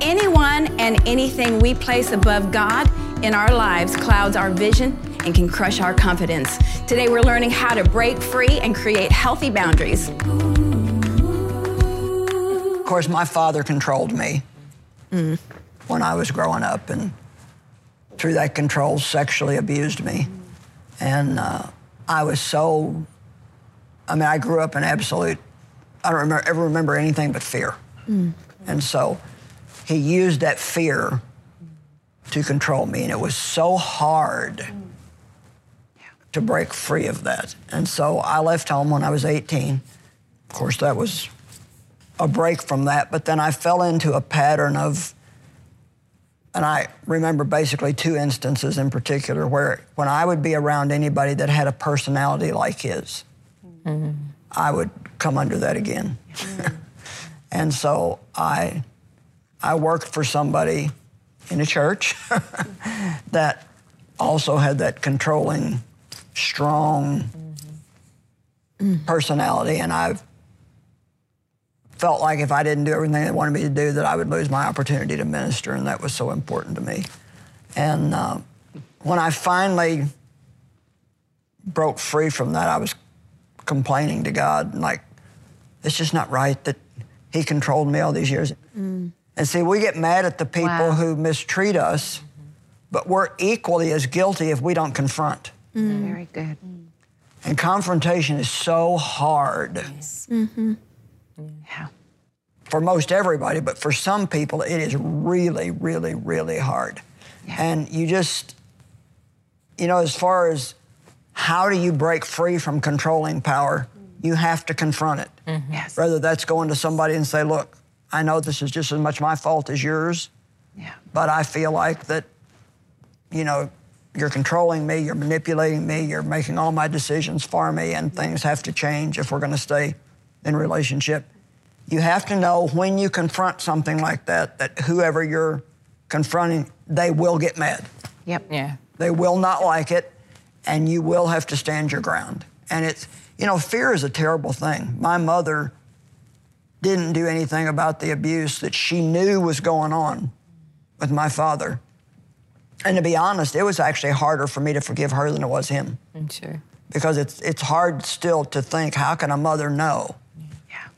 Anyone and anything we place above God in our lives clouds our vision and can crush our confidence. Today, we're learning how to break free and create healthy boundaries. Of course, my father controlled me when I was growing up, and through that control, sexually abused me. And uh, I was so, I mean, I grew up in absolute, I don't remember, ever remember anything but fear. And so he used that fear to control me, and it was so hard to break free of that. And so I left home when I was 18. Of course, that was a break from that, but then I fell into a pattern of, and I remember basically two instances in particular where when I would be around anybody that had a personality like his, mm-hmm. I would come under that again. and so I, I worked for somebody in a church that also had that controlling, strong personality, and I've felt like if I didn't do everything they wanted me to do, that I would lose my opportunity to minister, and that was so important to me. And uh, when I finally broke free from that, I was complaining to God, like, it's just not right that He controlled me all these years. And see, we get mad at the people Wow. who mistreat us, but we're equally as guilty if we don't confront. Mm. Very good. And confrontation is so hard mm-hmm. Yeah. for most everybody, but for some people, it is really, really, really hard. And you just, you know, as far as how do you break free from controlling power, you have to confront it. Mm-hmm. Yes. Whether that's going to somebody and say, look, I know this is just as much my fault as yours, Yeah. but I feel like that, you know, you're controlling me, you're manipulating me, you're making all my decisions for me, and things have to change if we're going to stay in relationship. You have to know when you confront something like that, that whoever you're confronting, they will get mad. Yep. Yeah. They will not like it, and you will have to stand your ground. And it's, you know, fear is a terrible thing. My mother didn't do anything about the abuse that she knew was going on with my father. And to be honest, it was actually harder for me to forgive her than it was him I'm sure. because it's, it's hard still to think how can a mother know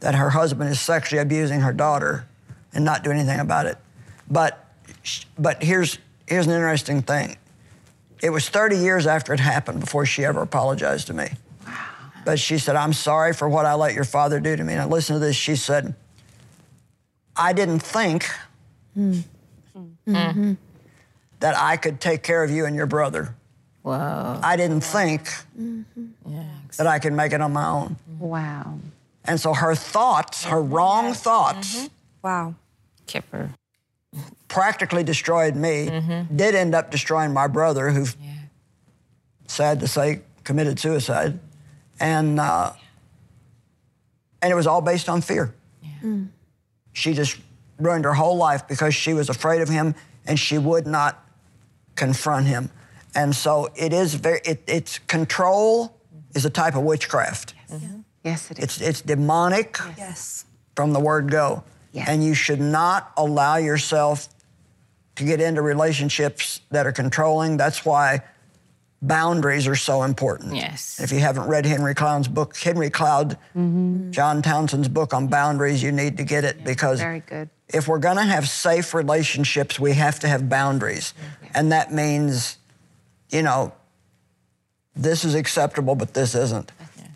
that her husband is sexually abusing her daughter and not do anything about it. But, but here's, here's an interesting thing. It was 30 years after it happened before she ever apologized to me. But she said, I'm sorry for what I let your father do to me. And listen to this. She said, I didn't think mm-hmm. Mm-hmm. that I could take care of you and your brother. Whoa. I didn't think mm-hmm. that I could make it on my own. Wow. And so her thoughts, her wrong thoughts, Wow. Kipper. practically destroyed me. Did end up destroying my brother, who, sad to say, committed suicide, and uh, and it was all based on fear. She just ruined her whole life because she was afraid of him and she would not confront him. And so it is very. It, it's control is a type of witchcraft. Yes, it is. It's it's demonic Yes. from the word go. Yes. And you should not allow yourself to get into relationships that are controlling. That's why boundaries are so important. Yes. If you haven't read Henry Cloud's book, Henry Cloud, mm-hmm. John Townsend's book on boundaries, you need to get it because Very good. if we're going to have safe relationships, we have to have boundaries. And that means, you know, this is acceptable, but this isn't.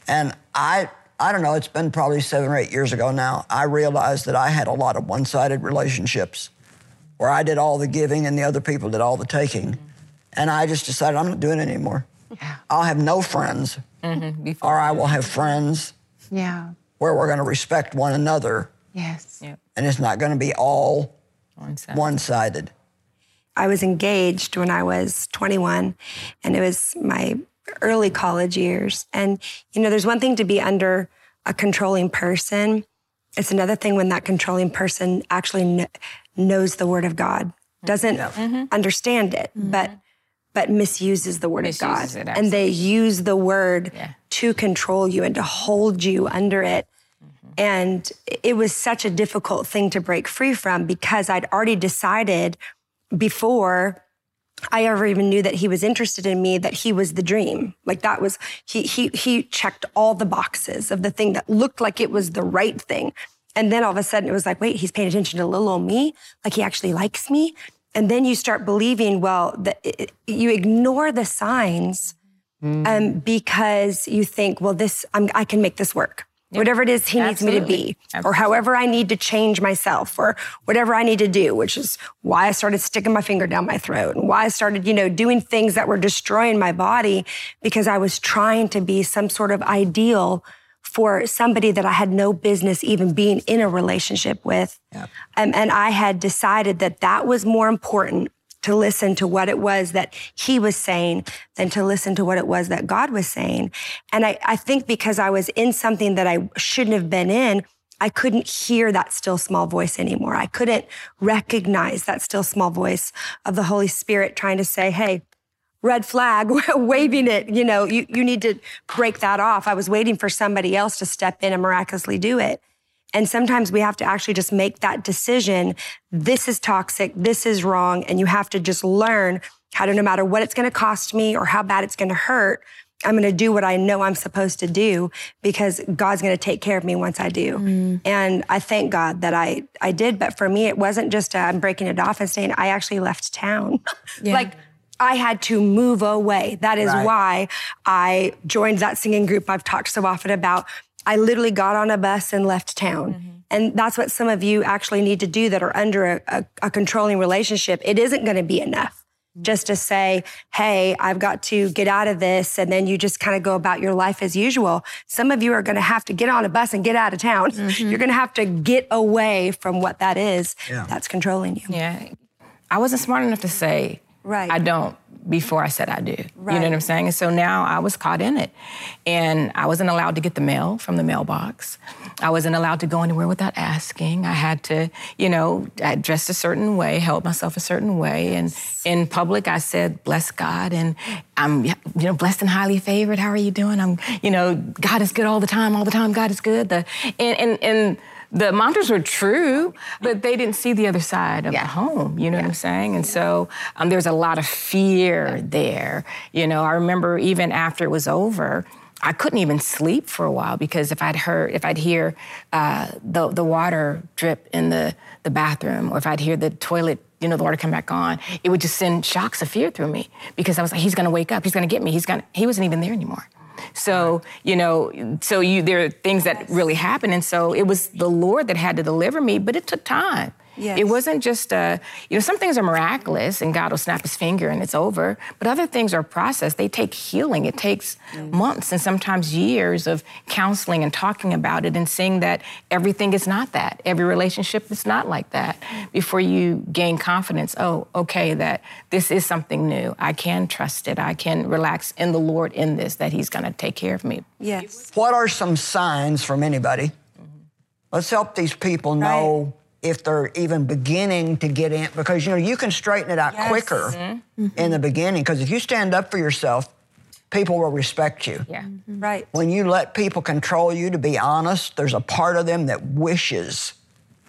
And I, I don't know, it's been probably seven or eight years ago now, I realized that I had a lot of one sided relationships where I did all the giving and the other people did all the taking. Mm-hmm. And I just decided I'm not doing it anymore. I'll have no friends, mm-hmm. or I will have friends Yeah. where we're going to respect one another Yes. Yep. and it's not going to be all One side. one sided. I was engaged when I was 21, and it was my early college years. And, you know, there's one thing to be under a controlling person. It's another thing when that controlling person actually kn- knows the word of God, doesn't mm-hmm. understand it, but mm-hmm. But misuses the word Misuses of it, God. and they use the word Yeah. to control you and to hold you under it. Mm-hmm. And it was such a difficult thing to break free from because I'd already decided before I ever even knew that he was interested in me, that he was the dream. Like that was he he he checked all the boxes of the thing that looked like it was the right thing. And then all of a sudden it was like, wait, he's paying attention to little old me, like he actually likes me. And then you start believing, well, the, it, you ignore the signs um, because you think, well, this I'm, I can make this work. Whatever it is he needs me to Absolutely. be, or however I need to change myself, or whatever I need to do, which is why I started sticking my finger down my throat and why I started, you know, doing things that were destroying my body because I was trying to be some sort of ideal for somebody that I had no business even being in a relationship with. Um, and I had decided that that was more important to listen to what it was that he was saying than to listen to what it was that God was saying. And I, I think because I was in something that I shouldn't have been in, I couldn't hear that still small voice anymore. I couldn't recognize that still small voice of the Holy Spirit trying to say, hey, red flag, waving it, you know, you, you need to break that off. I was waiting for somebody else to step in and miraculously do it. And sometimes we have to actually just make that decision. This is toxic. This is wrong. And you have to just learn how to, no matter what it's going to cost me or how bad it's going to hurt, I'm going to do what I know I'm supposed to do because God's going to take care of me once I do. And I thank God that I, I did. But for me, it wasn't just uh, I'm breaking it off and saying I actually left town. like I had to move away. That is Right. why I joined that singing group I've talked so often about. I literally got on a bus and left town. Mm-hmm. And that's what some of you actually need to do that are under a, a, a controlling relationship. It isn't going to be enough mm-hmm. just to say, hey, I've got to get out of this. And then you just kind of go about your life as usual. Some of you are going to have to get on a bus and get out of town. Mm-hmm. You're going to have to get away from what that is Yeah. that's controlling you. Yeah. I wasn't smart enough to say, Right. I don't before I said I do. You know what I'm saying? And so now I was caught in it. And I wasn't allowed to get the mail from the mailbox. I wasn't allowed to go anywhere without asking. I had to, you know, I dressed a certain way, held myself a certain way. And in public, I said, bless God. And I'm, you know, blessed and highly favored. How are you doing? I'm, you know, God is good all the time. All the time, God is good. The, and, and, and, the mantras were true, but they didn't see the other side of Yeah. the home. You know what I'm saying? And so um, there's a lot of fear there. You know, I remember even after it was over, I couldn't even sleep for a while because if I'd heard, if I'd hear uh, the the water drip in the the bathroom, or if I'd hear the toilet. You know, the water come back on. It would just send shocks of fear through me because I was like, "He's gonna wake up. He's gonna get me. He's gonna." He wasn't even there anymore. So you know, so you there are things that really happen, and so it was the Lord that had to deliver me, but it took time. Yes. It wasn't just uh, you know, some things are miraculous and God will snap his finger and it's over, but other things are a process. They take healing. It takes months and sometimes years of counseling and talking about it and seeing that everything is not that. Every relationship is not like that before you gain confidence. Oh, okay, that this is something new. I can trust it. I can relax in the Lord in this, that he's going to take care of me. Yes. What are some signs from anybody? Let's help these people know if they're even beginning to get in, because you know you can straighten it out Yes. quicker in the beginning. Because if you stand up for yourself, people will respect you. Yeah. Mm-hmm. Right. When you let people control you, to be honest, there's a part of them that wishes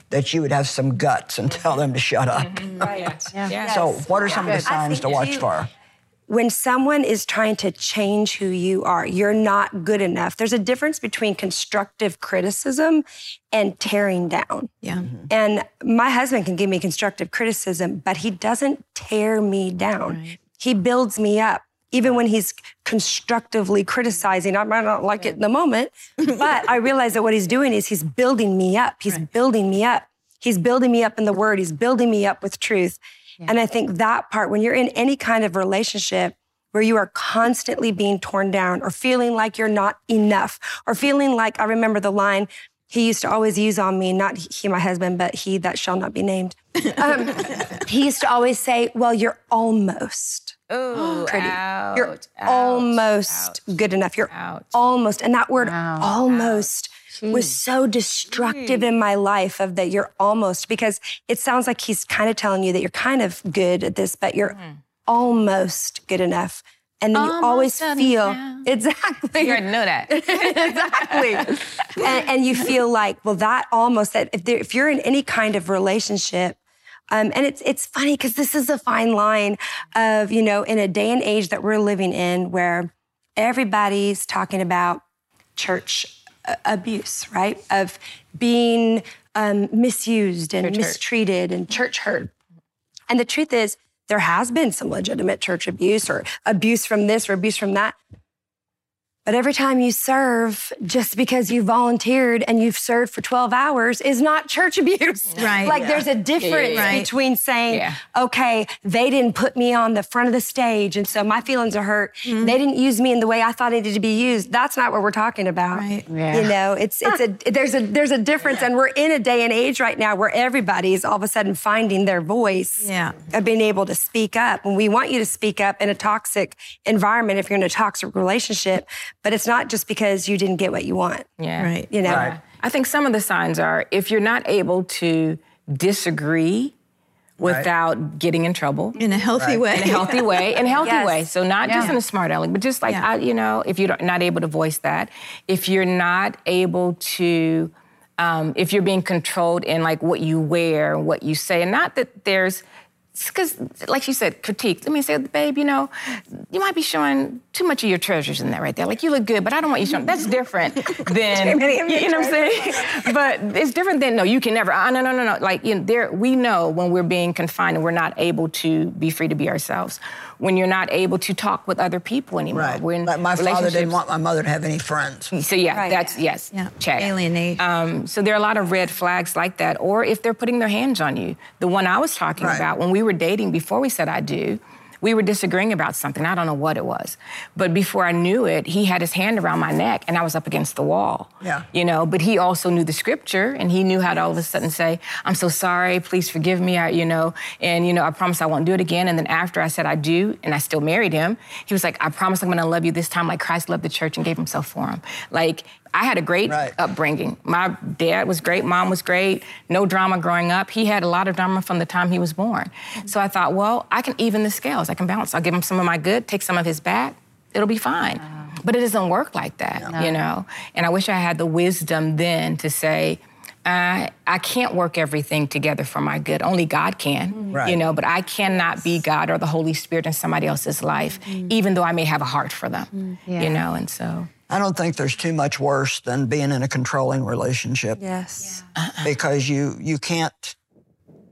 that you would have some guts and tell them to shut up. Right. Yeah. So, what are some of the signs to watch you- for? When someone is trying to change who you are, you're not good enough. There's a difference between constructive criticism and tearing down. Yeah. Mm-hmm. And my husband can give me constructive criticism, but he doesn't tear me down. Right. He builds me up. Even when he's constructively criticizing, I might not like it in the moment, but I realize that what he's doing is he's building me up. He's building me up. He's building me up in the word. He's building me up with truth. And I think that part, when you're in any kind of relationship where you are constantly being torn down or feeling like you're not enough or feeling like, I remember the line, he used to always use on me, not he, my husband, but he that shall not be named. Um, he used to always say, Well, you're almost Ooh, pretty. ouch, you're ouch, almost ouch. good enough. You're almost. And that word Wow. Almost was hmm. so destructive hmm. in my life of that you're almost because it sounds like he's kind of telling you that you're kind of good at this, but you're hmm. almost good enough. And then you always feel enough. exactly You already know that. exactly. and, and you feel like, well, that almost that if, there, if you're in any kind of relationship, um, and it's it's funny because this is a fine line of you know in a day and age that we're living in where everybody's talking about church abuse, right? Of being um, misused and Church hurt. mistreated and church hurt. And the truth is, there has been some legitimate church abuse or abuse from this or abuse from that. But every time you serve, just because you volunteered and you've served for 12 hours is not church abuse. Right. Like there's a difference Right. between saying, Yeah. okay, they didn't put me on the front of the stage and so my feelings are hurt. Mm-hmm. They didn't use me in the way I thought I needed to be used. That's not what we're talking about. Right. Yeah. You know, it's it's a there's a there's a difference and we're in a day and age right now where everybody is all of a sudden finding their voice Yeah. of being able to speak up. And we want you to speak up in a toxic environment if you're in a toxic relationship, but it's not just because you didn't get what you want. Yeah. Right. You know? Right. I think some of the signs are if you're not able to disagree without getting in trouble. In a healthy way. in a healthy way, in a healthy Yes. way. So not just in a smart aleck, but just like Yeah. I, you know, if you're not able to voice that, if you're not able to, um, if you're being controlled in like what you wear, what you say, and not that there's. Because, like you said, critique. Let me say, babe, you know, you might be showing too much of your treasures in that right there. Like, you look good, but I don't want you showing. That's different than, many of you, your know what I'm saying? but it's different than, no, you can never, ah, no, no, no, no. Like, you know, there, we know when we're being confined and we're not able to be free to be ourselves. When you're not able to talk with other people anymore. Right. We're in Like my father didn't want my mother to have any friends. So yeah, Right. that's yes. Yeah. Check. Alienate. Um, so there are a lot of red flags like that, or if they're putting their hands on you. The one I was talking Right. about when we were dating before we said I do, we were disagreeing about something. I don't know what it was, but before I knew it, he had his hand around my neck, and I was up against the wall. Yeah. You know, but he also knew the scripture, and he knew how to all of a sudden say, "I'm so sorry. Please forgive me." I, you know, and you know, I promise I won't do it again. And then after I said I do, and I still married him, he was like, "I promise I'm going to love you this time, like Christ loved the church and gave Himself for him." Like I had a great Right. upbringing. My dad was great, mom was great, no drama growing up. He had a lot of drama from the time he was born. So I thought, well, I can even the scales. I can balance. I'll give him some of my good, take some of his bad. It'll be fine. But it doesn't work like that, you know? And I wish I had the wisdom then to say, I, I can't work everything together for my good. Only God can, Right. you know. But I cannot be God or the Holy Spirit in somebody else's life, mm-hmm. even though I may have a heart for them, mm-hmm. Yeah. you know. And so, I don't think there's too much worse than being in a controlling relationship Yes. Uh-uh. because you you can't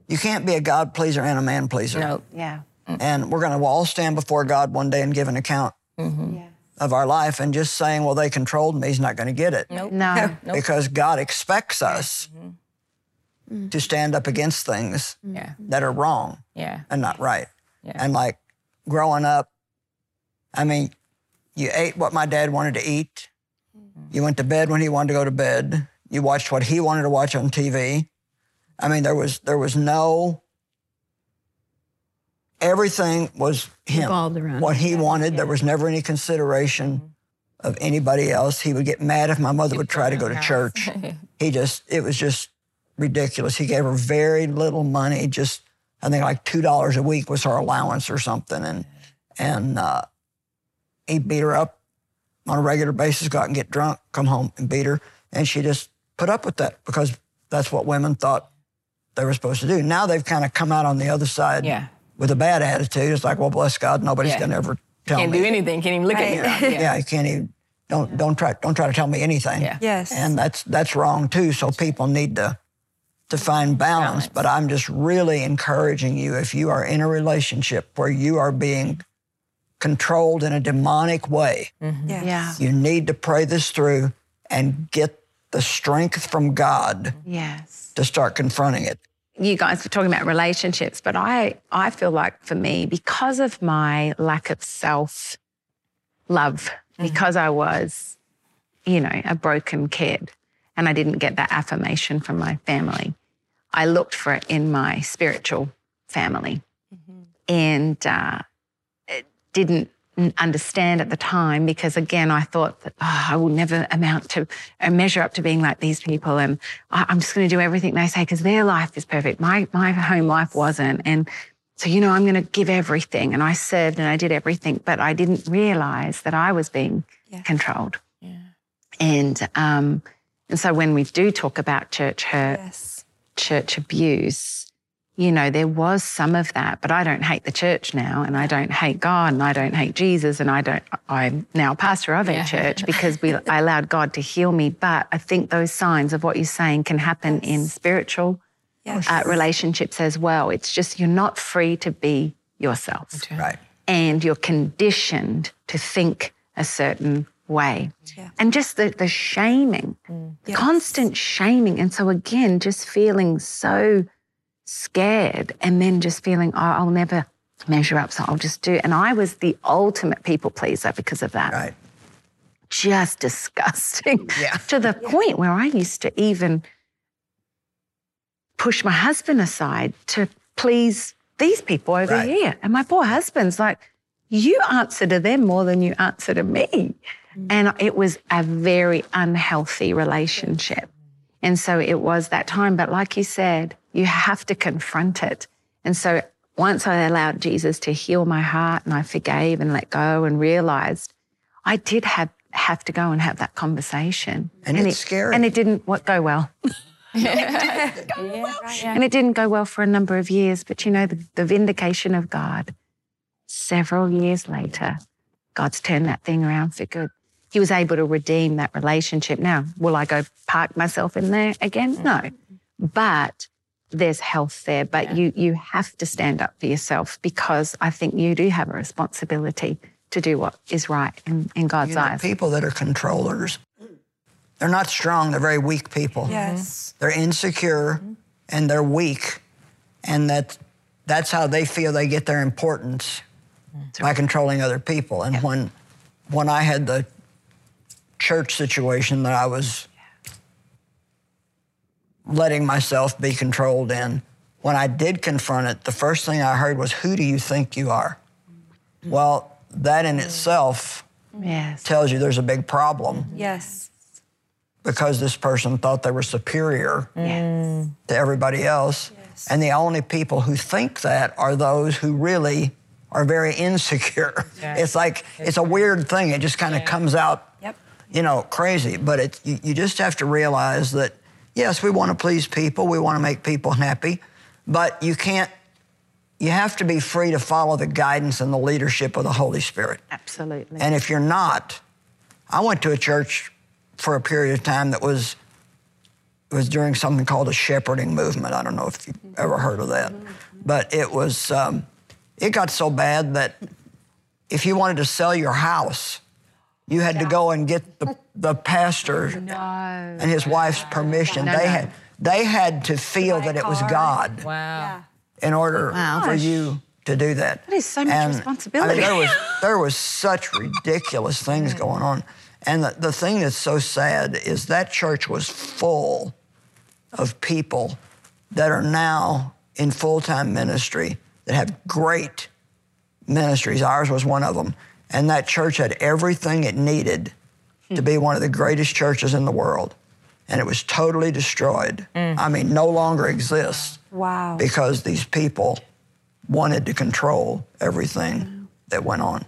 you can't be a God pleaser and a man pleaser. no, Yeah. And we're going to all stand before God one day and give an account mm-hmm. Yeah. of our life. And just saying, well, they controlled me, he's not going to get it. nope. No. Because God expects us mm-hmm. mm. to stand up against things mm. Yeah, that are wrong yeah. and not right. Yeah. And like growing up, I mean, you ate what my dad wanted to eat. You went to bed when he wanted to go to bed. You watched what he wanted to watch on TV. I mean, there was there was no everything was him. Revolved around what he wanted. There was never any consideration of anybody else. He would get mad if my mother would try to go to church. he just it was just ridiculous. He gave her very little money, just I think like two dollars a week was her allowance or something, and and uh, he beat her up on a regular basis. Go out and get drunk, come home and beat her, and she just put up with that because that's what women thought they were supposed to do. Now they've kind of come out on the other side Yeah. with a bad attitude. It's like, well, bless God, nobody's Yeah. going to ever tell Can't me. do anything. Can't even look Right. at me. Yeah. Yeah. you can't even don't don't try don't try to tell me anything. Yeah. Yes. And that's that's wrong too. So people need to to find balance. Balance. But I'm just really encouraging you if you are in a relationship where you are being controlled in a demonic way, mm-hmm. Yes. Yeah. you need to pray this through and get the strength from God Yes. to start confronting it. you guys were talking about relationships, but I, I feel like for me, because of my lack of self love, mm-hmm. because I was, you know, a broken kid and I didn't get that affirmation from my family. I looked for it in my spiritual family mm-hmm. and uh, it didn't understand at the time because, again, I thought that oh, I will never amount to uh, measure up to being like these people. And I, I'm just going to do everything they say because their life is perfect. My, my home life wasn't. And so, you know, I'm going to give everything. And I served and I did everything, but I didn't realize that I was being controlled. yeah. And, um, and so when we do talk about church hurt, Yes. church abuse, you know, there was some of that, but I don't hate the church now and I don't hate God and I don't hate Jesus and I don't, I'm now pastor of a church because we, I allowed God to heal me. But I think those signs of what you're saying can happen in spiritual Yes. uh, relationships as well. It's just you're not free to be yourself Right. and you're conditioned to think a certain way. And just the, the shaming, the constant shaming. And so, again, just feeling so scared and then just feeling, oh, I'll never measure up, so I'll just do. And I was the ultimate people pleaser because of that. Right. Just disgusting. Yeah. to the point where I used to even push my husband aside to please these people over Right. here. And my poor husband's like, you answer to them more than you answer to me. Mm. And it was a very unhealthy relationship. And so it was that time. But like you said, you have to confront it. And so once I allowed Jesus to heal my heart and I forgave and let go and realized I did have, have to go and have that conversation. And it's it, scary. And it didn't what, go well. And it didn't go well for a number of years. But you know, the, the vindication of God, several years later, God's turned that thing around for good. He was able to redeem that relationship. Now, will I go park myself in there again? No. Mm-hmm. But there's health there. But you you have to stand up for yourself because I think you do have a responsibility to do what is right in, in God's You know, eyes. people that are controllers, they're not strong. They're very weak people. Yes. Mm-hmm. They're insecure mm-hmm. and they're weak, and that that's how they feel they get their importance by controlling other people. And when when I had the church situation that I was letting myself be controlled in, when I did confront it, the first thing I heard was, "Who do you think you are?" Well, that in itself Yes. tells you there's a big problem Yes. because this person thought they were superior Yes. to everybody else. And the only people who think that are those who really are very insecure. It's like, it's a weird thing. It just kind of comes out, Yep. You know, crazy. But it, you, you just have to realize that, yes, we want to please people, we want to make people happy, but you can't, you have to be free to follow the guidance and the leadership of the Holy Spirit. Absolutely. And if you're not, I went to a church for a period of time that was was during something called a shepherding movement. I don't know if you've ever heard of that, but it was um, it got so bad that if you wanted to sell your house, you had to go and get the, the pastor and his wife's permission. they had they had to feel that it was God Wow. in order for you to do that. That is so much And, responsibility. I mean, there was there was such ridiculous things going on, and the, the thing that's so sad is that church was full of people that are now in full time ministry that have great ministries. Ours was one of them, and that church had everything it needed to be one of the greatest churches in the world, and it was totally destroyed. I mean, no longer exists Wow. because these people wanted to control everything that went on.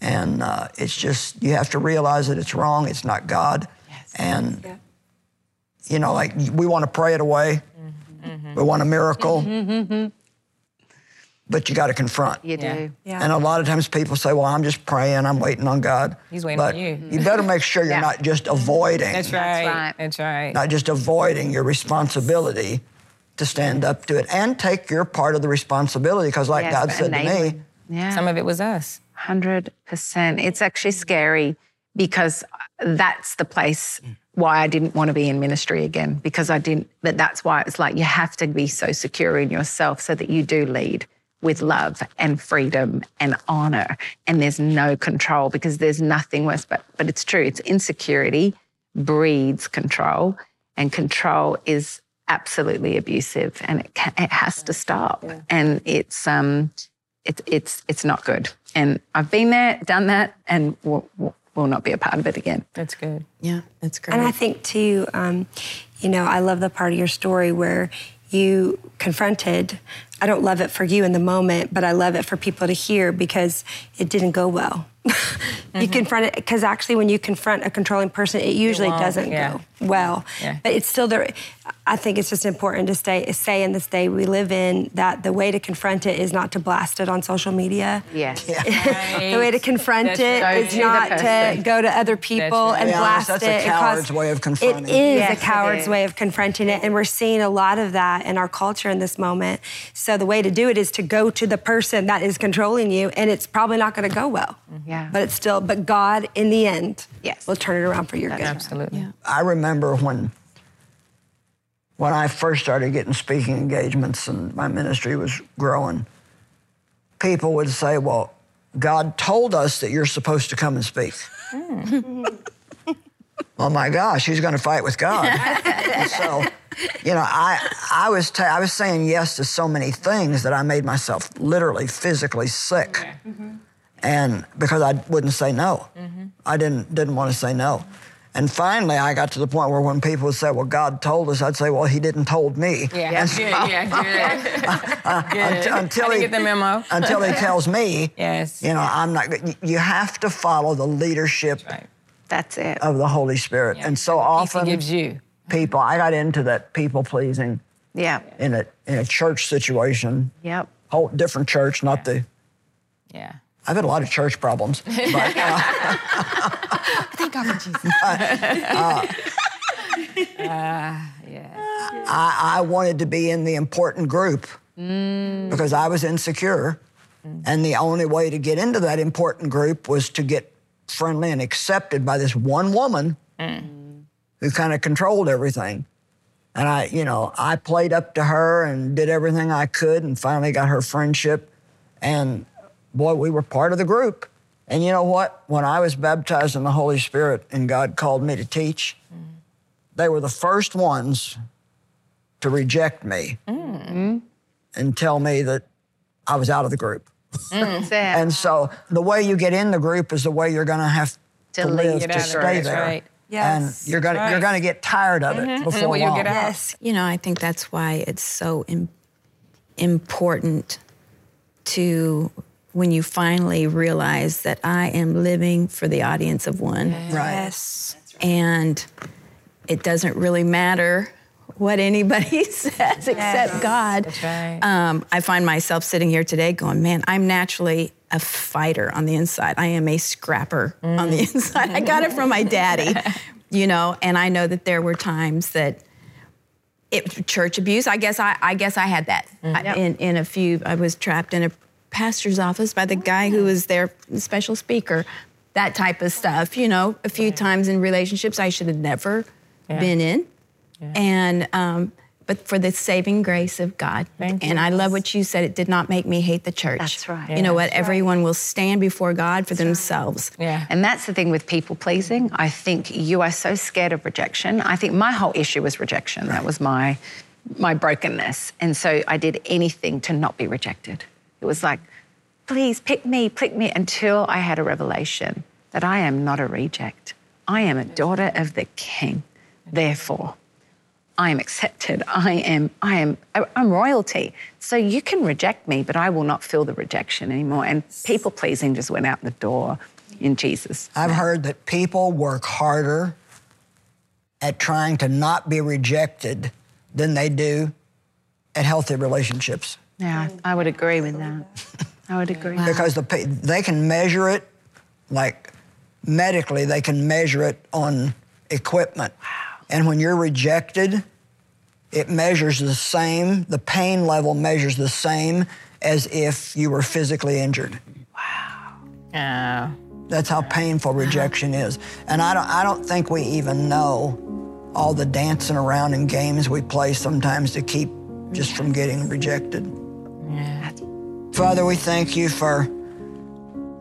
And uh, it's just, you have to realize that it's wrong, it's not God. And, Yeah. you know, like we want to pray it away, mm-hmm. we want a miracle, mm-hmm. Mm-hmm. But you got to confront. you do. Yeah. Yeah. And a lot of times people say, well, I'm just praying, I'm waiting on God. He's waiting but on you. You better make sure you're Yeah. not just avoiding, That's right. right. That's right. not just avoiding your responsibility to stand up to it and take your part of the responsibility because, like Yes, God but said to me. Yeah. Some of it was us. Hundred percent. It's actually scary because that's the place why I didn't want to be in ministry again because I didn't. But that's why it's like you have to be so secure in yourself so that you do lead with love and freedom and honor, and there's no control because there's nothing worse. But but it's true. It's insecurity breeds control. and control is absolutely abusive and it, ca- it has to stop. And it's, um, it's, it's, it's not good. And I've been there, done that, and will, will, will not be a part of it again. That's good. Yeah, that's great. And I think too, um, you know, I love the part of your story where you confronted. I don't love it for you in the moment, but I love it for people to hear because it didn't go well. you mm-hmm. confront it because actually, when you confront a controlling person, it usually won't, doesn't yeah. go well. Yeah. But it's still there. I think it's just important to stay say in this day we live in that the way to confront it is not to blast it on social media. Yes. the way to confront That's it right. is Go to the not to go to other people right. and To be honest, blast that's a it. coward's cause- way of confronting. It is Yes, a coward's is. way of confronting it, and we're seeing a lot of that in our culture in this moment. So the way to do it is to go to the person that is controlling you, and it's probably not going to go well. Yeah. But it's still, but God in the end Yes. We'll turn it around for your good. Absolutely. I remember when when I first started getting speaking engagements and my ministry was growing, people would say, Well, God told us that you're supposed to come and speak. oh my gosh, who's going to fight with God? So, you know, I I was ta- I was saying yes to so many things that I made myself literally physically sick, mm-hmm. And because I wouldn't say no, mm-hmm. I didn't didn't want to say no. And finally, I got to the point where when people would say, "Well, God told us," I'd say, "Well, He didn't told me." Yeah, And good, yeah, good. Unt- good. until I didn't he get the memo. until he tells me, Yes. you know, I'm not. You have to follow the leadership Right. That's it. of the Holy Spirit, and so often he gives you. people. I got into that people pleasing Yeah. in a in a church situation, Yep. whole different church, not the. Yeah. I've had a lot of church problems, but uh, Thank God for Jesus. Uh, uh, I, I wanted to be in the important group mm. because I was insecure, mm. and the only way to get into that important group was to get friendly and accepted by this one woman mm. who kind of controlled everything. And I, you know, I played up to her and did everything I could, and finally got her friendship. And boy, we were part of the group. And you know what? When I was baptized in the Holy Spirit and God called me to teach, mm. they were the first ones to reject me mm. and tell me that I was out of the group. Mm, that's it. And so the way you get in the group is the way you're going to have to, To leave. live to stay there, that's there. right. Yes. And you're going to you're going to get tired of it mm-hmm. before Well, you'll long. get out. Yes. You know, I think that's why it's so Im- important to when you finally realize that I am living for the audience of one. Right. Yes. And it doesn't really matter what anybody says except God. That's right. Um, I find myself sitting here today going, man, I'm naturally a fighter on the inside. I am a scrapper on the inside. I got it from my daddy, you know, and I know that there were times that it, church abuse. I guess I, I guess I had that I- in in a few. I was trapped in a pastor's office by the guy who was their special speaker. That type of stuff, you know. A few times in relationships I should have never been in, and um, but for the saving grace of God. Thank and you. I love what you said. It did not make me hate the church. That's right. You know Yeah. what? Everyone will stand before God for themselves. yeah. And that's the thing with people pleasing. I think you are so scared of rejection. I think my whole issue was rejection. That was my my brokenness. And so I did anything to not be rejected. It was like, please pick me, pick me until I had a revelation that I am not a reject. I am a daughter of the king. Therefore, I am accepted. I am, I am, I'm royalty. So you can reject me, but I will not feel the rejection anymore. And people pleasing just went out the door in Jesus. I've heard that people work harder at trying to not be rejected than they do at healthy relationships Yeah, I would agree with that. I would agree. because the they can measure it like medically they can measure it on equipment. Wow. And when you're rejected, it measures the same, the pain level measures the same as if you were physically injured. Wow. Uh, That's how painful rejection is. And I don't, I don't think we even know all the dancing around and games we play sometimes to keep just from getting rejected. Father, we thank you for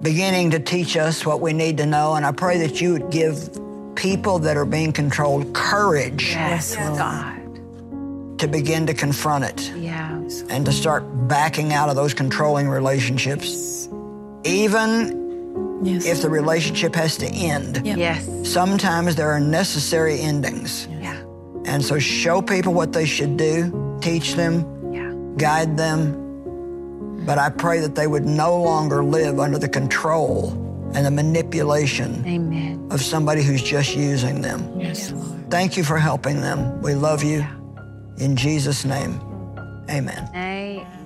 beginning to teach us what we need to know. And I pray that you would give people that are being controlled courage Yes, God. to begin to confront it Yeah. and to start backing out of those controlling relationships, even Yes. if the relationship has to end. Yeah. Yes. Sometimes there are necessary endings. Yeah. And so show people what they should do, teach them, Yeah. guide them. But I pray that they would no longer live under the control and the manipulation Amen. of somebody who's just using them. Yes, Lord. Thank you for helping them. We love you. In Jesus' name, amen. Amen.